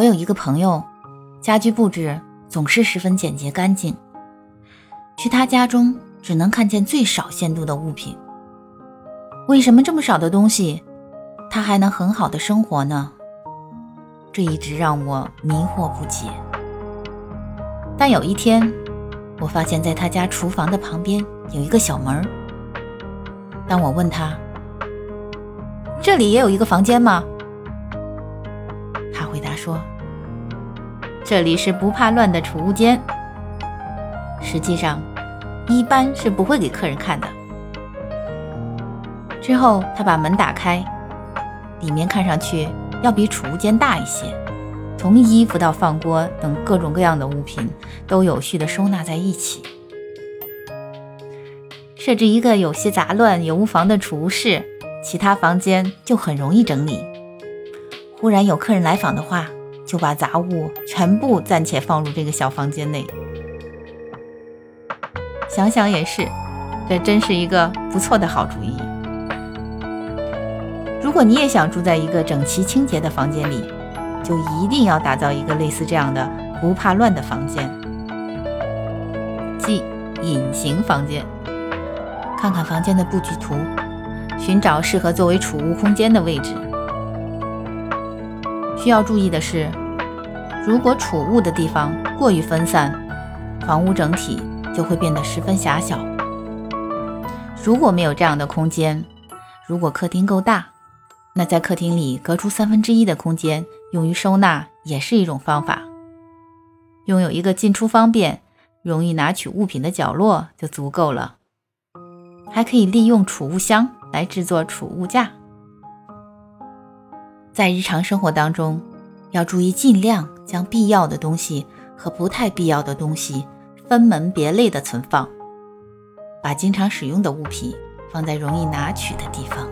我有一个朋友，家居布置总是十分简洁干净。去他家中，只能看见最少限度的物品。为什么这么少的东西，他还能很好的生活呢？这一直让我迷惑不解。但有一天，我发现在他家厨房的旁边有一个小门。当我问他：“这里也有一个房间吗？”这里是不怕乱的储物间。实际上，一般是不会给客人看的。”之后，他把门打开，里面看上去要比储物间大一些，从衣服到饭锅等各种各样的物品都有序的收纳在一起。设置一个有些杂乱也无妨的储物室，其他房间就很容易整理。忽然有客人来访的话，就把杂物全部暂且放入这个小房间内。想想也是，这真是一个不错的好主意。如果你也想住在一个整齐清洁的房间里，就一定要打造一个类似这样的不怕乱的房间，即隐形房间。看看房间的布局图，寻找适合作为储物空间的位置。需要注意的是，如果储物的地方过于分散，房屋整体就会变得十分狭小。如果没有这样的空间，如果客厅够大，那在客厅里隔出三分之一的空间用于收纳也是一种方法。拥有一个进出方便、容易拿取物品的角落就足够了。还可以利用储物箱来制作储物架。在日常生活当中，要注意尽量将必要的东西和不太必要的东西分门别类的存放，把经常使用的物品放在容易拿取的地方。